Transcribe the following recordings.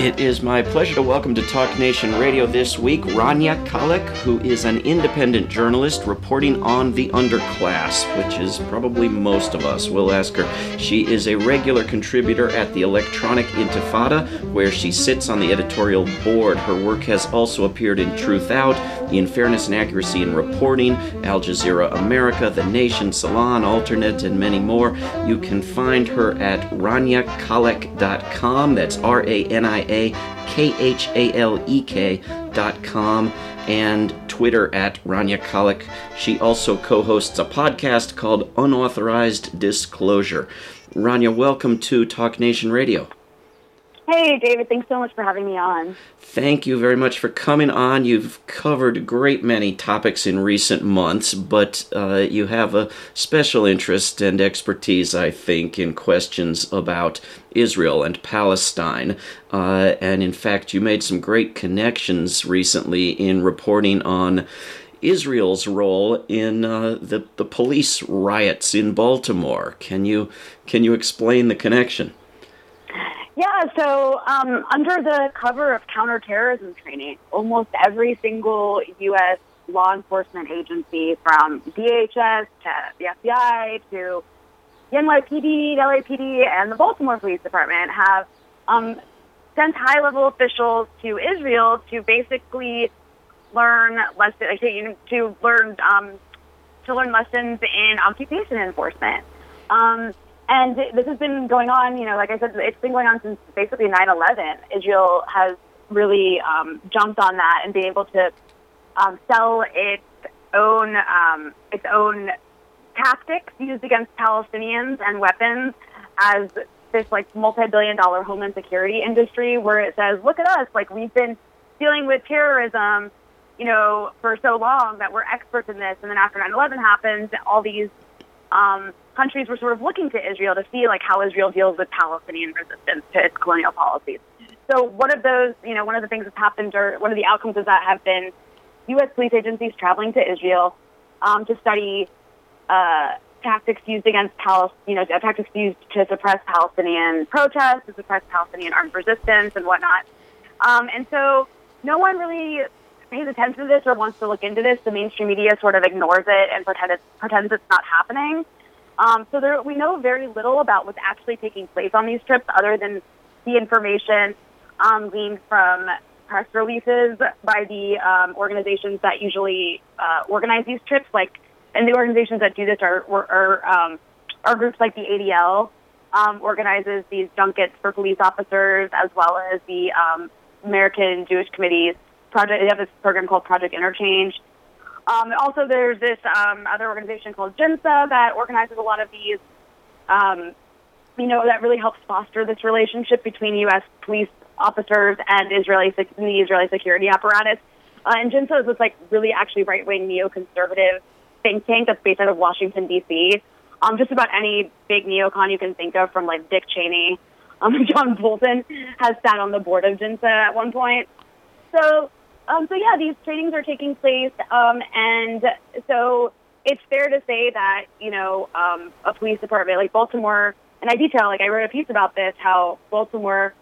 It is my pleasure to welcome to Talk Nation Radio this week Rania Khalek, who is an independent journalist reporting on the underclass, which is probably most of us. We'll ask her. She is a regular contributor at the Electronic Intifada, where she sits on the editorial board. Her work has also appeared in Truthout, In Fairness and Accuracy in Reporting, Al Jazeera America, The Nation, Salon, AlterNet, and many more. You can find her at raniakhalek.com. That's R A N I a K H A L E K dot com and Twitter at Rania Khalek. She also co hosts a podcast called Unauthorized Disclosure. Rania, welcome to Talk Nation Radio. Hey, David, thanks so much for having me on. Thank you very much for coming on. You've covered a great many topics in recent months, but uh, you have a special interest and expertise, I think, in questions about Israel and Palestine. Uh, and in fact, you made some great connections recently in reporting on Israel's role in uh, the the police riots in Baltimore. Can you can you explain the connection? Yeah, so um, under the cover of counterterrorism training, almost every single U.S. law enforcement agency, from DHS to the FBI to the NYPD, the LAPD, and the Baltimore Police Department, have um, sent high-level officials to Israel to basically learn lessons to learn um, to learn lessons in occupation enforcement. Um, and this has been going on, you know, like I said, it's been going on since basically 9 11. Israel has really um, jumped on that and been able to um, sell its own um, its own tactics used against Palestinians and weapons as this like multi-billion dollar homeland security industry where it says, look at us, like we've been dealing with terrorism, you know, for so long that we're experts in this. And then after 9/11 happens, all these um, countries were sort of looking to Israel to see like how Israel deals with Palestinian resistance to its colonial policies. So one of those, you know, one of the things that's happened, or one of the outcomes of that, have been U.S. police agencies traveling to Israel um, to study uh, tactics used against Palestine, you know, tactics used to suppress Palestinian protests, to suppress Palestinian armed resistance, and whatnot. Um, and so no one really pays attention to this or wants to look into this. The mainstream media sort of ignores it and pretend it's, pretends it's not happening. Um, so there, we know very little about what's actually taking place on these trips other than the information um, gleaned from press releases by the um, organizations that usually uh, organize these trips. Like, and the organizations that do this are, are, um, are groups like the ADL um, organizes these junkets for police officers, as well as the um, American Jewish Committee's project. They have this program called Project Interchange. Um, also, there's this um, other organization called JINSA that organizes a lot of these. Um, you know, that really helps foster this relationship between U.S. police officers and Israeli the Israeli security apparatus. Uh, and JINSA is this like really actually right wing neoconservative think tank that's based out of Washington D.C. Um, just about any big neocon you can think of, from like Dick Cheney, um, John Bolton has sat on the board of JINSA at one point. So um, so yeah, these trainings are taking place, um, and so it's fair to say that you know um, a police department like Baltimore, and I detail like I wrote a piece about this how Baltimore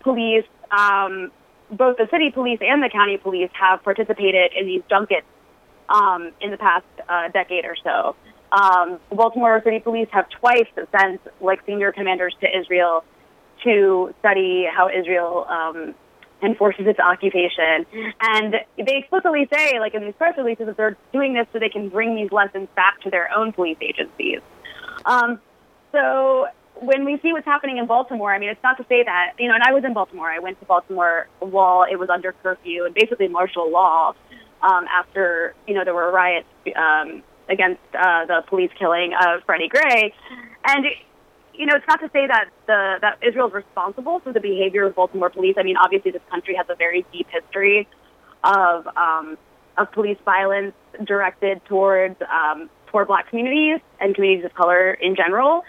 police, um, both the city police and the county police, have participated in these junkets um, in the past uh, decade or so. Um, Baltimore City Police have twice sent like senior commanders to Israel to study how Israel um, enforces its occupation. And they explicitly say, like in these press releases, that they're doing this so they can bring these lessons back to their own police agencies. Um, so when we see what's happening in Baltimore, I mean, it's not to say that, you know, and I was in Baltimore. I went to Baltimore while it was under curfew and basically martial law um, after, you know, there were riots um, against uh, the police killing of Freddie Gray. And you know, it's not to say that the that Israel is responsible for the behavior of Baltimore police. I mean, obviously, this country has a very deep history of um, of police violence directed towards um, poor Black communities and communities of color in general.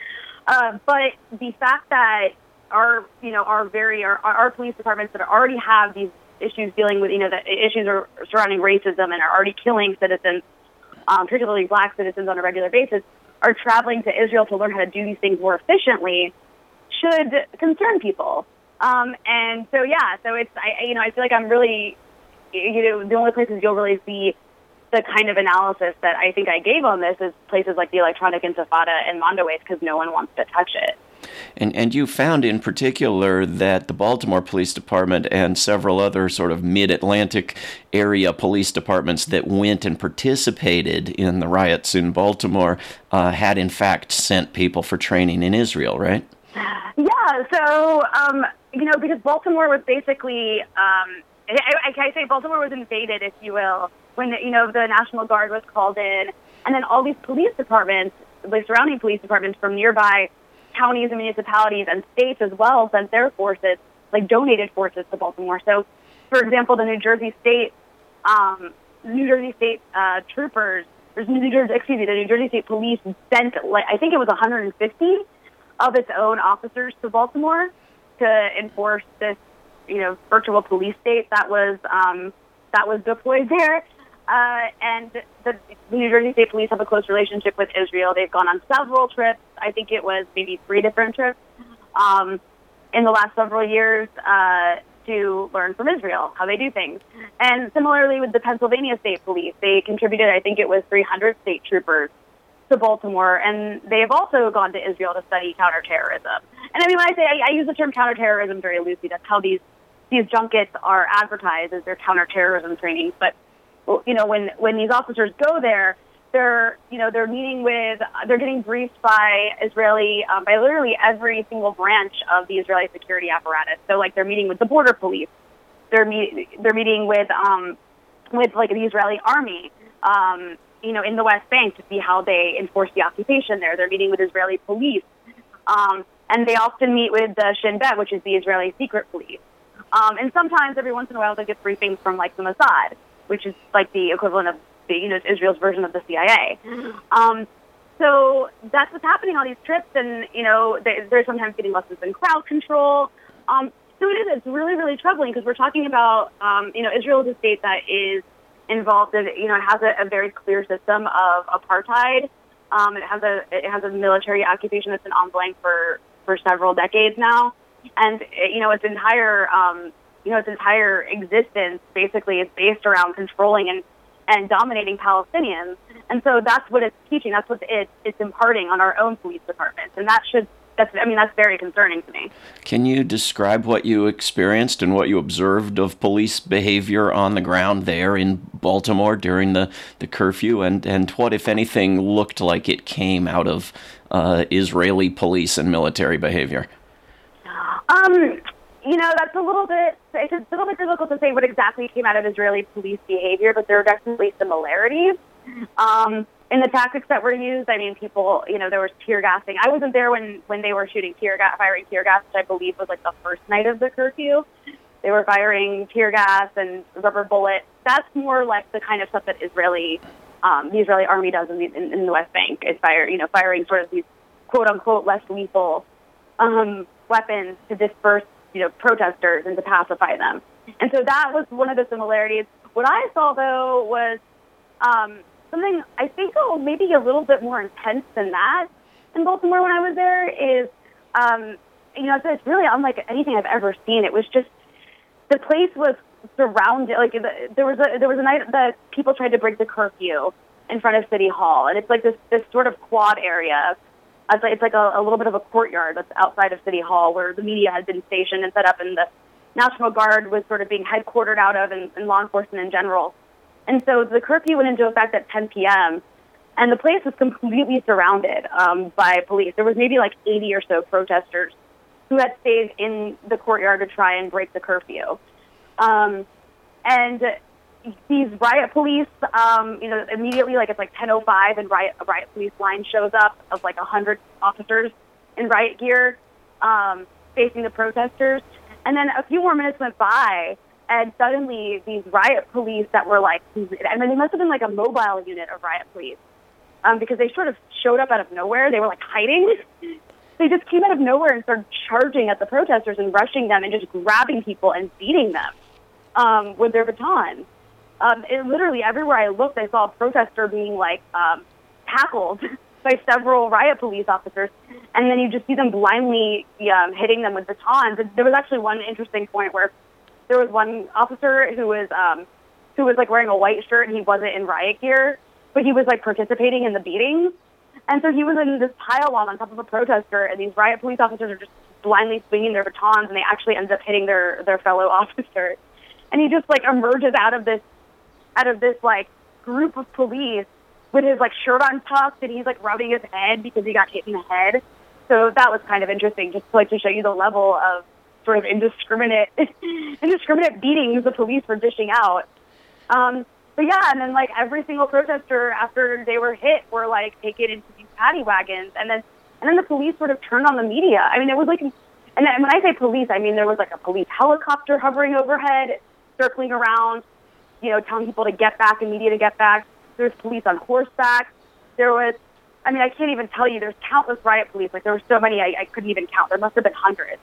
Uh, but the fact that our you know our very our, our police departments that already have these issues dealing with you know the issues are surrounding racism and are already killing citizens um, particularly black citizens on a regular basis, are traveling to Israel to learn how to do these things more efficiently should concern people. Um, and so, yeah, so it's, I, you know, I feel like I'm really, you know, the only places you'll really see the kind of analysis that I think I gave on this is places like the Electronic Intifada and Mondoweiss because no one wants to touch it. And, and you found in particular that the Baltimore Police Department and several other sort of mid Atlantic area police departments that went and participated in the riots in Baltimore uh, had, in fact, sent people for training in Israel, right? Yeah, so, um, you know, because Baltimore was basically, um, I, I, I say Baltimore was invaded, if you will, when, you know, the National Guard was called in, and then all these police departments, the surrounding police departments from nearby counties and municipalities and states as well sent their forces, like donated forces to Baltimore. So, for example, the New Jersey State, um, New Jersey State uh, troopers, there's New Jersey, excuse me, the New Jersey State Police sent, like, I think it was 150 of its own officers to Baltimore to enforce this, you know, virtual police state that was um, that was deployed there. Uh, and the New Jersey State Police have a close relationship with Israel. They've gone on several trips. I think it was maybe three different trips um, in the last several years uh, to learn from Israel how they do things. And similarly with the Pennsylvania State Police, they contributed, I think it was 300 state troopers to Baltimore, and they have also gone to Israel to study counterterrorism. And I mean, when I say I, I use the term counterterrorism very loosely, that's how these these junkets are advertised as their counterterrorism trainings. But you know, when when these officers go there, they're you know they're meeting with they're getting briefed by Israeli um, by literally every single branch of the Israeli security apparatus. So like they're meeting with the border police, they're meet they're meeting with um, with like the Israeli army. Um, you know, in the West Bank to see how they enforce the occupation there. They're meeting with Israeli police. Um, and they often meet with the Shin Bet, which is the Israeli secret police. Um, and sometimes, every once in a while, they get briefings from like the Mossad, which is like the equivalent of the, you know Israel's version of the CIA. Um, so that's what's happening on these trips, and you know they, they're sometimes getting lessons in crowd control. Um, so it is. It's really, really troubling because we're talking about um, you know Israel is a state that is involved in you know it has a, a very clear system of apartheid. Um, it has a it has a military occupation that's been ongoing for for several decades now, and you know its entire um, you know, its entire existence basically is based around controlling and, and dominating Palestinians. And so that's what it's teaching. That's what it, it's imparting on our own police departments. And that should, that's, I mean, that's very concerning to me. Can you describe what you experienced and what you observed of police behavior on the ground there in Baltimore during the, the curfew? And, and what, if anything, looked like it came out of uh, Israeli police and military behavior? Um, you know, that's a little bit, it's a little bit difficult to say what exactly came out of Israeli police behavior, but there are definitely similarities. Um, in the tactics that were used, I mean, people, you know, there was tear gassing. I wasn't there when, when they were shooting tear gas, firing tear gas, which I believe was like the first night of the curfew. They were firing tear gas and rubber bullets. That's more like the kind of stuff that Israeli, um, the Israeli army does in the, in, in the West Bank is fire, you know, firing sort of these quote unquote less lethal um, weapons to disperse you know, protesters and to pacify them. And so that was one of the similarities. What I saw, though, was um, something I think oh, maybe a little bit more intense than that in Baltimore when I was there is, um, you know, it's really unlike anything I've ever seen. It was just the place was surrounded. Like the, there was a there was a night that people tried to break the curfew in front of City Hall, and it's like this this sort of quad area it's like, it's like a, a little bit of a courtyard that's outside of City Hall where the media had been stationed and set up, and the National Guard was sort of being headquartered out of, and, and law enforcement in general. And so the curfew went into effect at 10 p.m., and the place was completely surrounded um, by police. There was maybe like 80 or so protesters who had stayed in the courtyard to try and break the curfew. Um, and these riot police, um, you know, immediately like it's like 10:05 and riot a riot police line shows up of like a hundred officers in riot gear um, facing the protesters, and then a few more minutes went by, and suddenly these riot police that were like, I mean, they must have been like a mobile unit of riot police um, because they sort of showed up out of nowhere. They were like hiding. They just came out of nowhere and started charging at the protesters and rushing them and just grabbing people and beating them um, with their batons. Um, it literally everywhere I looked, I saw a protester being like um, tackled by several riot police officers, and then you just see them blindly um, hitting them with batons. And there was actually one interesting point where there was one officer who was um, who was like wearing a white shirt and he wasn't in riot gear, but he was like participating in the beatings. And so he was in this pile on on top of a protester, and these riot police officers are just blindly swinging their batons, and they actually end up hitting their their fellow officer. And he just like emerges out of this out of this like group of police with his like shirt untucked, and he's like rubbing his head because he got hit in the head. So that was kind of interesting, just like to show you the level of sort of indiscriminate indiscriminate beatings the police were dishing out. Um, but yeah, and then like every single protester after they were hit were like taken into these paddy wagons, and then and then the police sort of turned on the media. I mean, it was like, and when I say police, I mean there was like a police helicopter hovering overhead, circling around, you know, telling people to get back and media to get back. There's police on horseback. There was, I mean, I can't even tell you. There's countless riot police. Like there were so many, I, I couldn't even count. There must have been hundreds.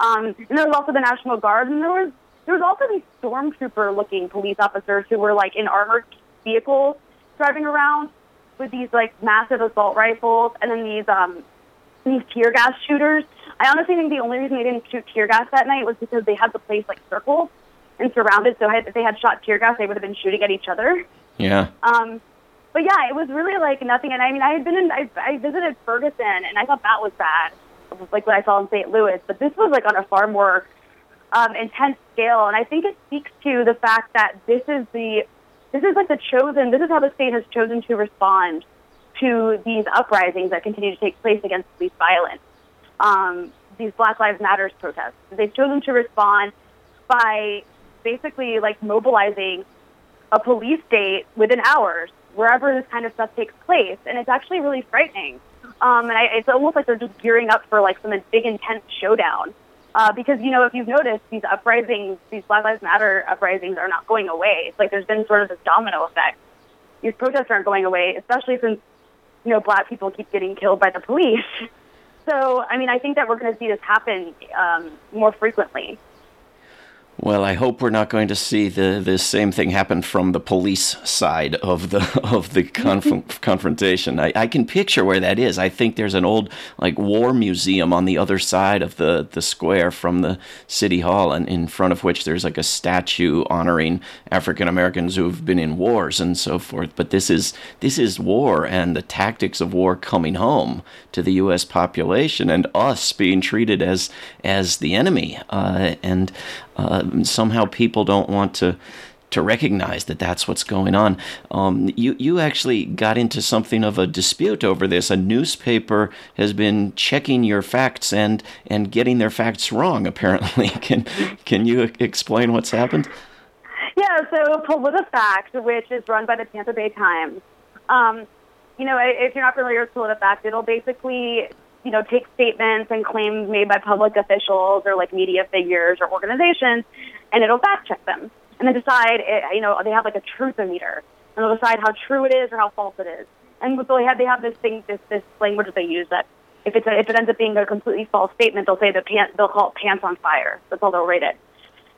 Um, and there was also the National Guard, and there was there was also these stormtrooper-looking police officers who were like in armored vehicles driving around with these like massive assault rifles, and then these um these tear gas shooters. I honestly think the only reason they didn't shoot tear gas that night was because they had the place like circled and surrounded. So if they had shot tear gas, they would have been shooting at each other. Yeah. Um, but yeah, it was really like nothing. And I mean, I had been in, I, I visited Ferguson, and I thought that was bad, like what I saw in St. Louis. But this was like on a far more um, intense scale, and I think it speaks to the fact that this is the, this is like the chosen. This is how the state has chosen to respond to these uprisings that continue to take place against police violence. Um, these Black Lives Matters protests. They've chosen to respond by basically like mobilizing a police state within hours wherever this kind of stuff takes place, and it's actually really frightening. Um, and I, it's almost like they're just gearing up for like some big intense showdown. Uh, because you know, if you've noticed, these uprisings, these Black Lives Matter uprisings, are not going away. It's like there's been sort of this domino effect. These protests aren't going away, especially since you know black people keep getting killed by the police. So, I mean, I think that we're going to see this happen um, more frequently. Well, I hope we're not going to see the, the same thing happen from the police side of the of the conf- confrontation. I, I can picture where that is. I think there's an old like war museum on the other side of the, the square from the city hall, and in front of which there's like a statue honoring African Americans who've been in wars and so forth. But this is this is war and the tactics of war coming home to the U.S. population and us being treated as as the enemy. Uh, and uh, somehow people don't want to to recognize that that's what's going on. Um, you you actually got into something of a dispute over this. A newspaper has been checking your facts and and getting their facts wrong. Apparently, can can you explain what's happened? Yeah, so PolitiFact, which is run by the Tampa Bay Times, um, you know, if you're not familiar with PolitiFact, it'll basically you know, take statements and claims made by public officials or like media figures or organizations, and it'll fact check them and then decide, eh, you know, they have like a truth meter, and they'll decide how true it is or how false it is. And so they have they have this thing, this this language that they use that if it's a, if it ends up being a completely false statement, they'll say the pants they'll call it pants on fire. That's all they'll rate it.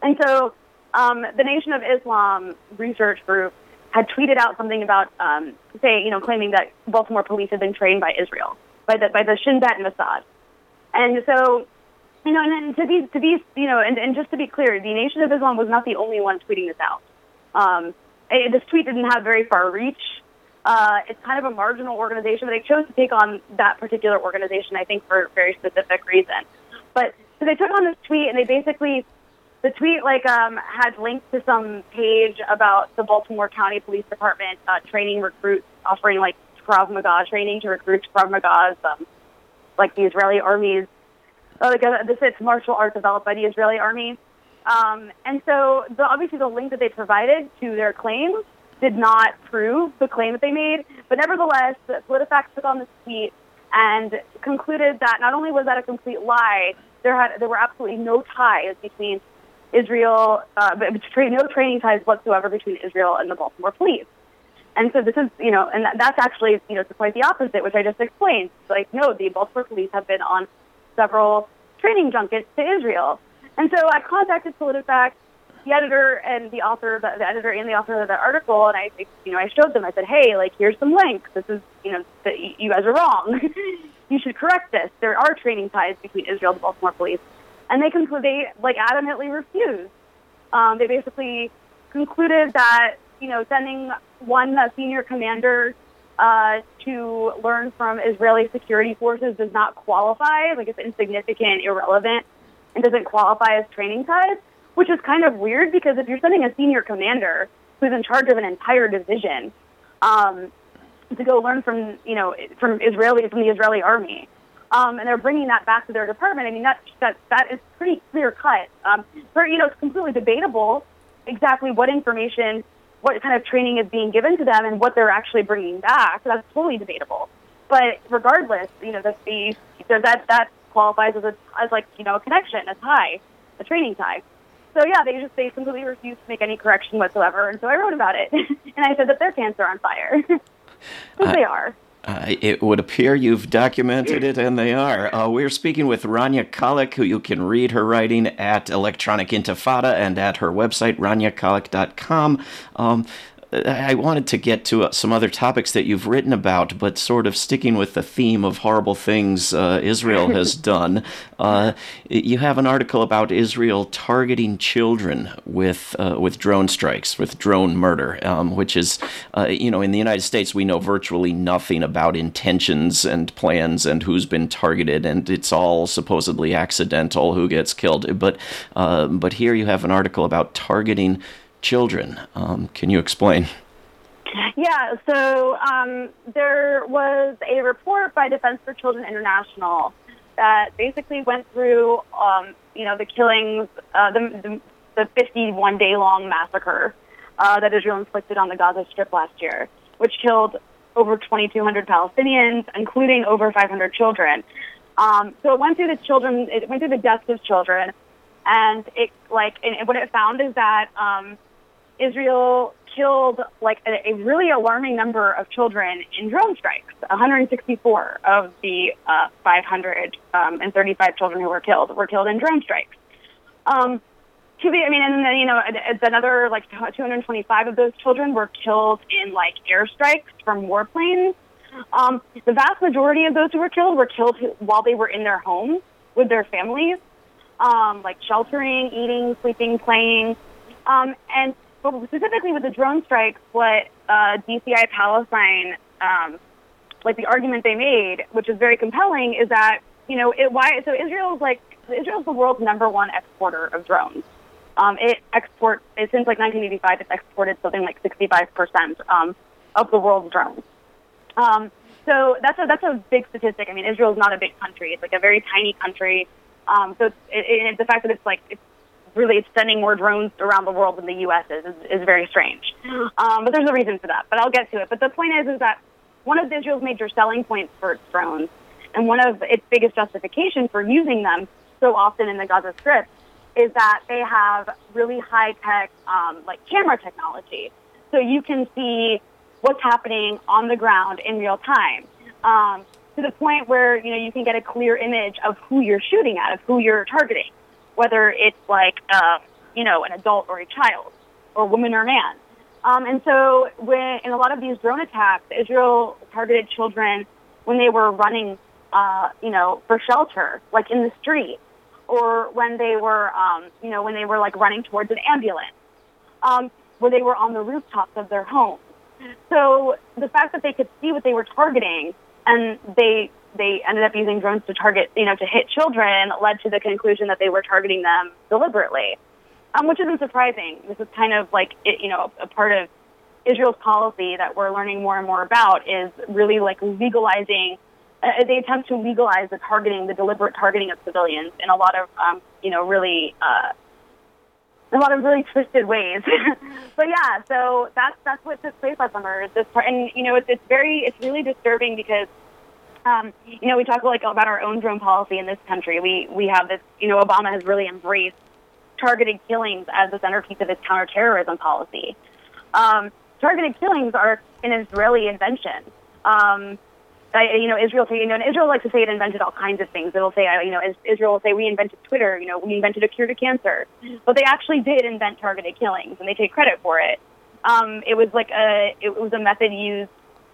And so um, the Nation of Islam research group had tweeted out something about, um, say, you know, claiming that Baltimore police had been trained by Israel by the by the Shin Bet and Mossad. And so, you know, and then to be to be you know, and, and just to be clear, the Nation of Islam was not the only one tweeting this out. Um, it, this tweet didn't have very far reach. Uh, it's kind of a marginal organization, but they chose to take on that particular organization, I think, for a very specific reason. But so they took on this tweet, and they basically the tweet like um, had links to some page about the Baltimore County Police Department uh, training recruits, offering like Krav Maga training to recruit Krav Magas, um, like the Israeli armies. Uh, like uh, this, it's martial art developed by the Israeli army. Um, and so, the, obviously, the link that they provided to their claims did not prove the claim that they made. But nevertheless, PolitiFact took on this tweet and concluded that not only was that a complete lie, there had there were absolutely no ties between Israel, uh, no training ties whatsoever between Israel and the Baltimore police. And so this is, you know, and that's actually, you know, quite the opposite, which I just explained. Like, no, the Baltimore police have been on several training junkets to Israel. And so I contacted PolitiFact the editor and the author, the, the editor and the author of the article, and I, you know, I showed them. I said, "Hey, like, here's some links. This is, you know, that you guys are wrong. you should correct this. There are training ties between Israel and the Baltimore police." And they conclude they like adamantly refused. Um, they basically concluded that you know sending one senior commander uh, to learn from Israeli security forces does not qualify. Like it's insignificant, irrelevant, and doesn't qualify as training ties which is kind of weird because if you're sending a senior commander who's in charge of an entire division um, to go learn from you know from Israeli from the Israeli army, um, and they're bringing that back to their department, I mean that that that is pretty clear cut. Um, but you know it's completely debatable exactly what information, what kind of training is being given to them, and what they're actually bringing back. That's totally debatable. But regardless, you know that the that that qualifies as a as like you know a connection, a tie, a training tie. So yeah, they just they completely refused to make any correction whatsoever, and so I wrote about it, and I said that their pants are on fire, because uh, they are. Uh, it would appear you've documented it, and they are. Uh, we're speaking with Rania Khalek, who you can read her writing at Electronic Intifada and at her website, raniakhalek.com. Um, I wanted to get to uh, some other topics that you've written about, but sort of sticking with the theme of horrible things uh, Israel has done. Uh, you have an article about Israel targeting children with uh, with drone strikes, with drone murder, um, which is, uh, you know, in the United States we know virtually nothing about intentions and plans and who's been targeted, and it's all supposedly accidental who gets killed. But uh, but here you have an article about targeting children. Um, can you explain? Yeah, so um, there was a report by Defense for Children International that basically went through, um, you know, the killings, uh, the, the, the 51 day long massacre uh, that Israel inflicted on the Gaza Strip last year, which killed over 2,200 Palestinians, including over 500 children. Um, so it went through the children, it went through the deaths of children, and it like, and what it found is that um, Israel killed like a, a really alarming number of children in drone strikes. 164 of the uh, 535 um, children who were killed were killed in drone strikes. Um, to be, I mean, and then, you know, another like 225 of those children were killed in like airstrikes from warplanes. Um, the vast majority of those who were killed were killed while they were in their homes with their families, um, like sheltering, eating, sleeping, playing. Um, and but specifically with the drone strikes, what uh, DCI Palestine, um, like the argument they made, which is very compelling, is that you know it why so Israel is like Israel's the world's number one exporter of drones. Um, it exports since like 1985. It's exported something like 65 percent um, of the world's drones. Um, so that's a that's a big statistic. I mean, Israel is not a big country. It's like a very tiny country. Um, so it's, it, it, the fact that it's like it's really sending more drones around the world than the U.S. is is, is very strange. Um, but there's a reason for that. But I'll get to it. But the point is, is that one of Israel's major selling points for its drones, and one of its biggest justification for using them so often in the Gaza Strip, is that they have really high tech, um, like camera technology. So you can see what's happening on the ground in real time. Um, to the point where you know you can get a clear image of who you're shooting at, of who you're targeting whether it's like, uh, you know, an adult or a child, or a woman or a man. Um, and so, when in a lot of these drone attacks, Israel targeted children when they were running, uh, you know, for shelter, like in the street, or when they were, um, you know, when they were like running towards an ambulance, um, where they were on the rooftops of their homes. So the fact that they could see what they were targeting and they they ended up using drones to target, you know, to hit children led to the conclusion that they were targeting them deliberately, um, which isn't surprising. This is kind of like, it, you know, a part of Israel's policy that we're learning more and more about is really like legalizing. Uh, they attempt to legalize the targeting, the deliberate targeting of civilians in a lot of, um, you know, really, uh, a lot of really twisted ways. but yeah, so that's that's what took place last summer. Is this part, and you know, it's it's very, it's really disturbing because um, you know, we talk like about our own drone policy in this country. We we have this. You know, Obama has really embraced targeted killings as the centerpiece of his counterterrorism policy. Um, targeted killings are an Israeli invention. Um, you know, Israel, you know, and Israel likes to say it invented all kinds of things. It'll say, you know, Israel will say we invented Twitter, you know, we invented a cure to cancer, but they actually did invent targeted killings, and they take credit for it. Um, it was like a, it was a method used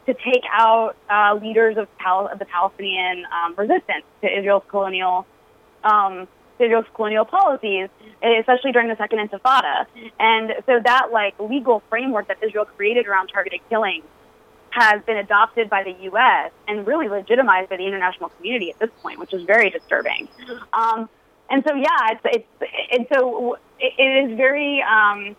to take out uh, leaders of, Pal- of the Palestinian um, resistance to Israel's colonial, um, to Israel's colonial policies, especially during the Second Intifada. And so that like legal framework that Israel created around targeted killings has been adopted by the U.S. and really legitimized by the international community at this point, which is very disturbing. Um, and so, yeah, it's, it's and so it, it is very. Um,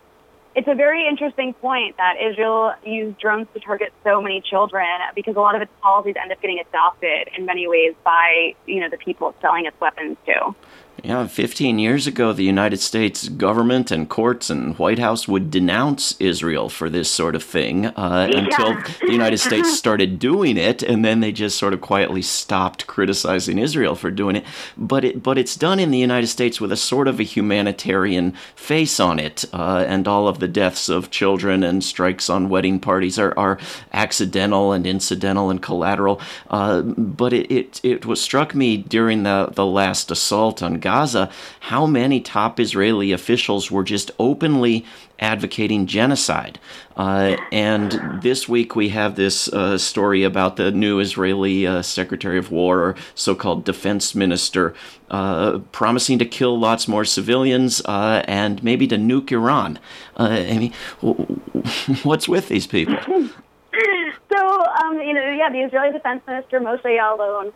it's a very interesting point that Israel used drones to target so many children because a lot of its policies end up getting adopted in many ways by you know the people selling its weapons to. Yeah, 15 years ago, the United States government and courts and White House would denounce Israel for this sort of thing uh, yeah. until the United States started doing it, and then they just sort of quietly stopped criticizing Israel for doing it. But it, but it's done in the United States with a sort of a humanitarian face on it, uh, and all of the deaths of children and strikes on wedding parties are, are accidental and incidental and collateral. Uh, but it, it, it was struck me during the, the last assault on Gaza, how many top Israeli officials were just openly advocating genocide. Uh, and this week we have this uh, story about the new Israeli uh, Secretary of War or so called defense minister uh, promising to kill lots more civilians uh, and maybe to nuke Iran. Uh, I mean, what's with these people? So, um, you know, yeah, the Israeli defense minister, Moshe Ya'alon,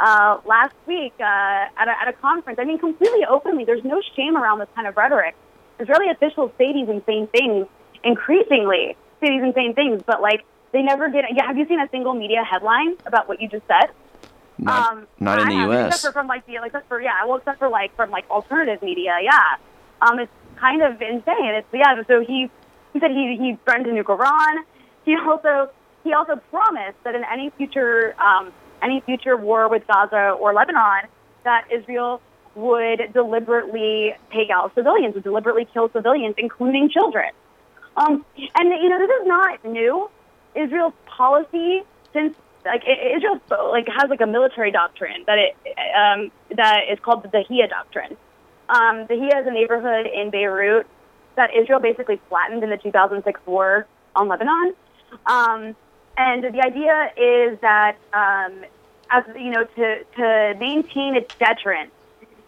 uh, last week uh, at, a, at a conference. I mean, completely openly. There's no shame around this kind of rhetoric. Israeli officials say these insane things, increasingly say these insane things, but like they never get. Yeah, have you seen a single media headline about what you just said? Not, um, not in the U.S. Except for from like the like, except for yeah, well, except for like from like alternative media, yeah. Um, it's kind of insane. It's yeah. So he he said he he threatened to nuke Iran. He also he also promised that in any future um, any future war with Gaza or Lebanon, that Israel would deliberately take out civilians, would deliberately kill civilians, including children. Um, and you know, this is not new. Israel's policy since like Israel like has like a military doctrine that it um, that is called the Dahiyya doctrine. Um, Dahiyya is a neighborhood in Beirut that Israel basically flattened in the 2006 war on Lebanon. Um, and the idea is that, um, as you know, to to maintain its deterrence,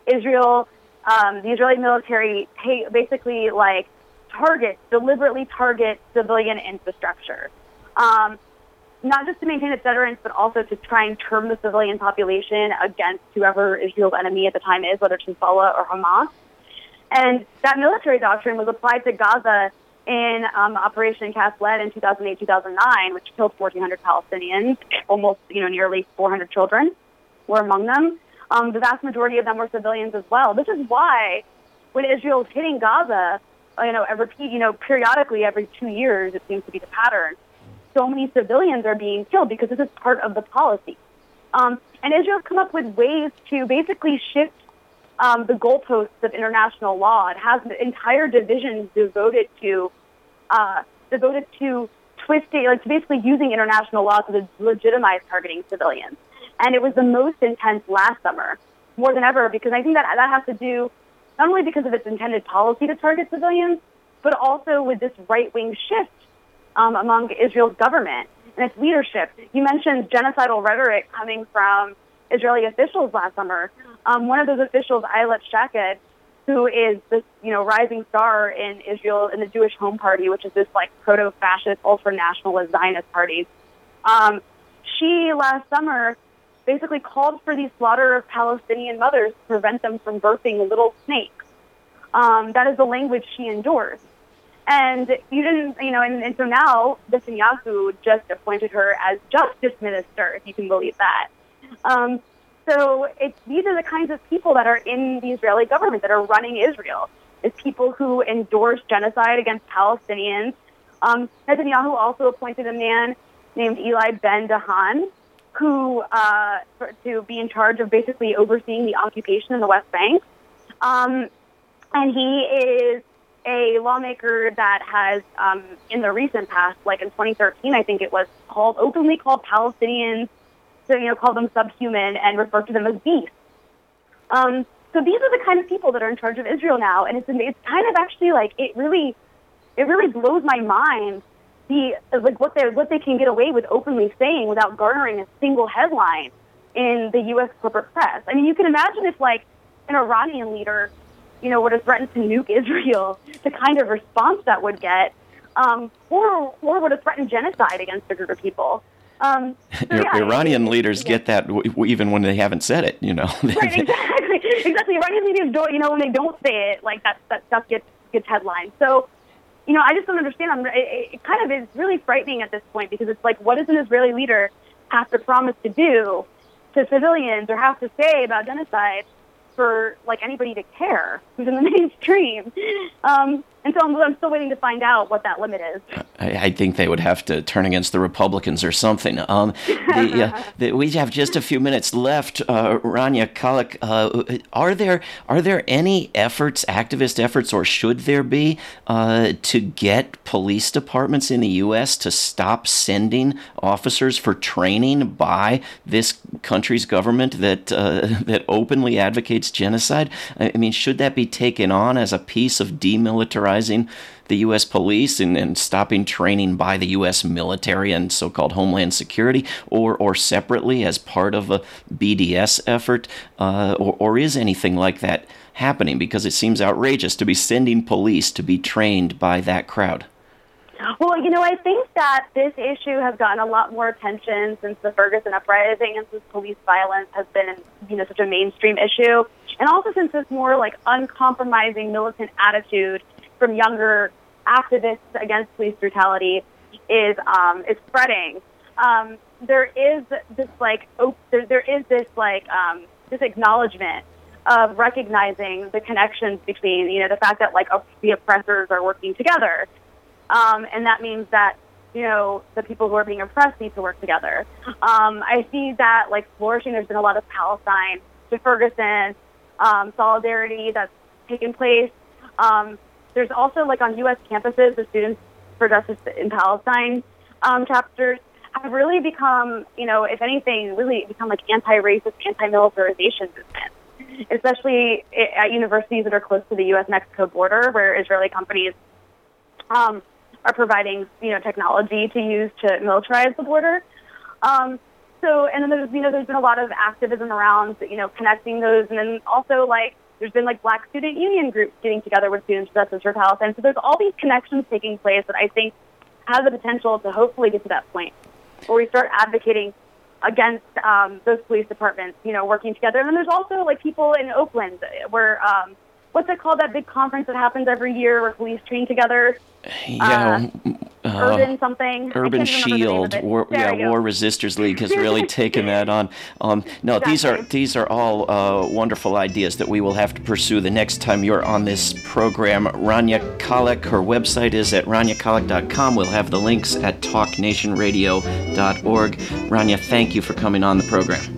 Israel, um, the Israeli military, basically like target deliberately target civilian infrastructure, um, not just to maintain its deterrence, but also to try and turn the civilian population against whoever Israel's enemy at the time is, whether it's Hezbollah or Hamas. And that military doctrine was applied to Gaza in um, Operation Cast Lead in 2008-2009, which killed 1,400 Palestinians, almost, you know, nearly 400 children were among them. Um, the vast majority of them were civilians as well. This is why, when Israel is hitting Gaza, uh, you know, repeat, you know, periodically every two years, it seems to be the pattern. So many civilians are being killed because this is part of the policy. Um, and Israel's come up with ways to basically shift um, the goalposts of international law. It has entire divisions devoted to uh, devoted to twisting, like basically using international law to legitimize targeting civilians. And it was the most intense last summer, more than ever, because I think that that has to do not only because of its intended policy to target civilians, but also with this right wing shift um, among Israel's government and its leadership. You mentioned genocidal rhetoric coming from Israeli officials last summer. Um, one of those officials, Ayelet Shaked, who is this, you know, rising star in Israel in the Jewish Home Party, which is this like proto-fascist, ultra-nationalist Zionist party. Um, she last summer basically called for the slaughter of Palestinian mothers to prevent them from birthing little snakes. Um, that is the language she endorsed. And you didn't, you know, and, and so now Netanyahu just appointed her as justice minister, if you can believe that. Um, so these are the kinds of people that are in the Israeli government that are running Israel. Is people who endorse genocide against Palestinians. Um, Netanyahu also appointed a man named Eli Ben Dahan, who uh, to be in charge of basically overseeing the occupation in the West Bank. Um, and he is a lawmaker that has, um, in the recent past, like in 2013, I think it was called openly called Palestinians to you know call them subhuman and refer to them as beasts. Um, so these are the kind of people that are in charge of Israel now, and it's it's kind of actually like it really it really blows my mind the like what they what they can get away with openly saying without garnering a single headline in the U.S. corporate press. I mean, you can imagine if like an Iranian leader, you know, would have threatened to nuke Israel, the kind of response that would get, um, or or would have threatened genocide against a group of people. Um, so yeah, Iranian leaders yeah. get that w- even when they haven't said it, you know. right, exactly, exactly. Iranian leaders don't, you know, when they don't say it, like that, that stuff gets gets headlines. So you know, I just don't understand. I'm, it, it kind of is really frightening at this point because it's like, what does an Israeli leader have to promise to do to civilians or have to say about genocide for like anybody to care who's in the mainstream. Um, and so I'm, I'm, still waiting to find out what that limit is. I, I think they would have to turn against the Republicans or something. Um, the, uh, the, we have just a few minutes left. Uh, Rania Khalek, uh, are there are there any efforts, activist efforts, or should there be uh, to get police departments in the U.S. to stop sending officers for training by this country's government that uh, that openly advocates genocide? I mean, should that be taken on as a piece of demilitarizing the U.S. police and, and stopping training by the U.S. military and so called Homeland Security, or, or separately as part of a BDS effort, uh, or, or is anything like that happening? Because it seems outrageous to be sending police to be trained by that crowd. Well, you know, I think that this issue has gotten a lot more attention since the Ferguson uprising and since police violence has been, you know, such a mainstream issue. And also since this more like uncompromising militant attitude from younger activists against police brutality is um, is spreading. Um, there is this like op- there, there is this like um, this acknowledgement of recognizing the connections between you know the fact that like the oppressors are working together, um, and that means that you know the people who are being oppressed need to work together. Um, I see that like flourishing. There's been a lot of Palestine to Ferguson um, solidarity that's taken place. Um, there's also like on U.S. campuses, the Students for Justice in Palestine um, chapters have really become, you know, if anything, really become like anti-racist, anti-militarization movements, especially at universities that are close to the U.S.-Mexico border, where Israeli companies um, are providing, you know, technology to use to militarize the border. Um, so, and then there's, you know, there's been a lot of activism around, you know, connecting those, and then also like there's been like black student union groups getting together with students for Justice for Palestine. So there's all these connections taking place that I think have the potential to hopefully get to that point where we start advocating against um, those police departments, you know, working together. And then there's also like people in Oakland where um, what's it called that big conference that happens every year where police train together? Yeah, uh, uh, Urban something. Urban Shield, War, yeah, War Resisters League has really taken that on. Um, no, exactly. these are these are all uh, wonderful ideas that we will have to pursue the next time you're on this program. Rania Khalek, her website is at raniakhalek.com. We'll have the links at talknationradio.org. Rania, thank you for coming on the program.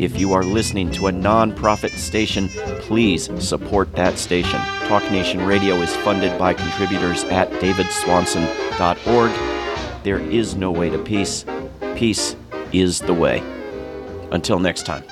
If you are listening to a nonprofit station, please support that station. Talk Nation Radio is funded by contributors at davidswanson.org. There is no way to peace. Peace is the way. Until next time.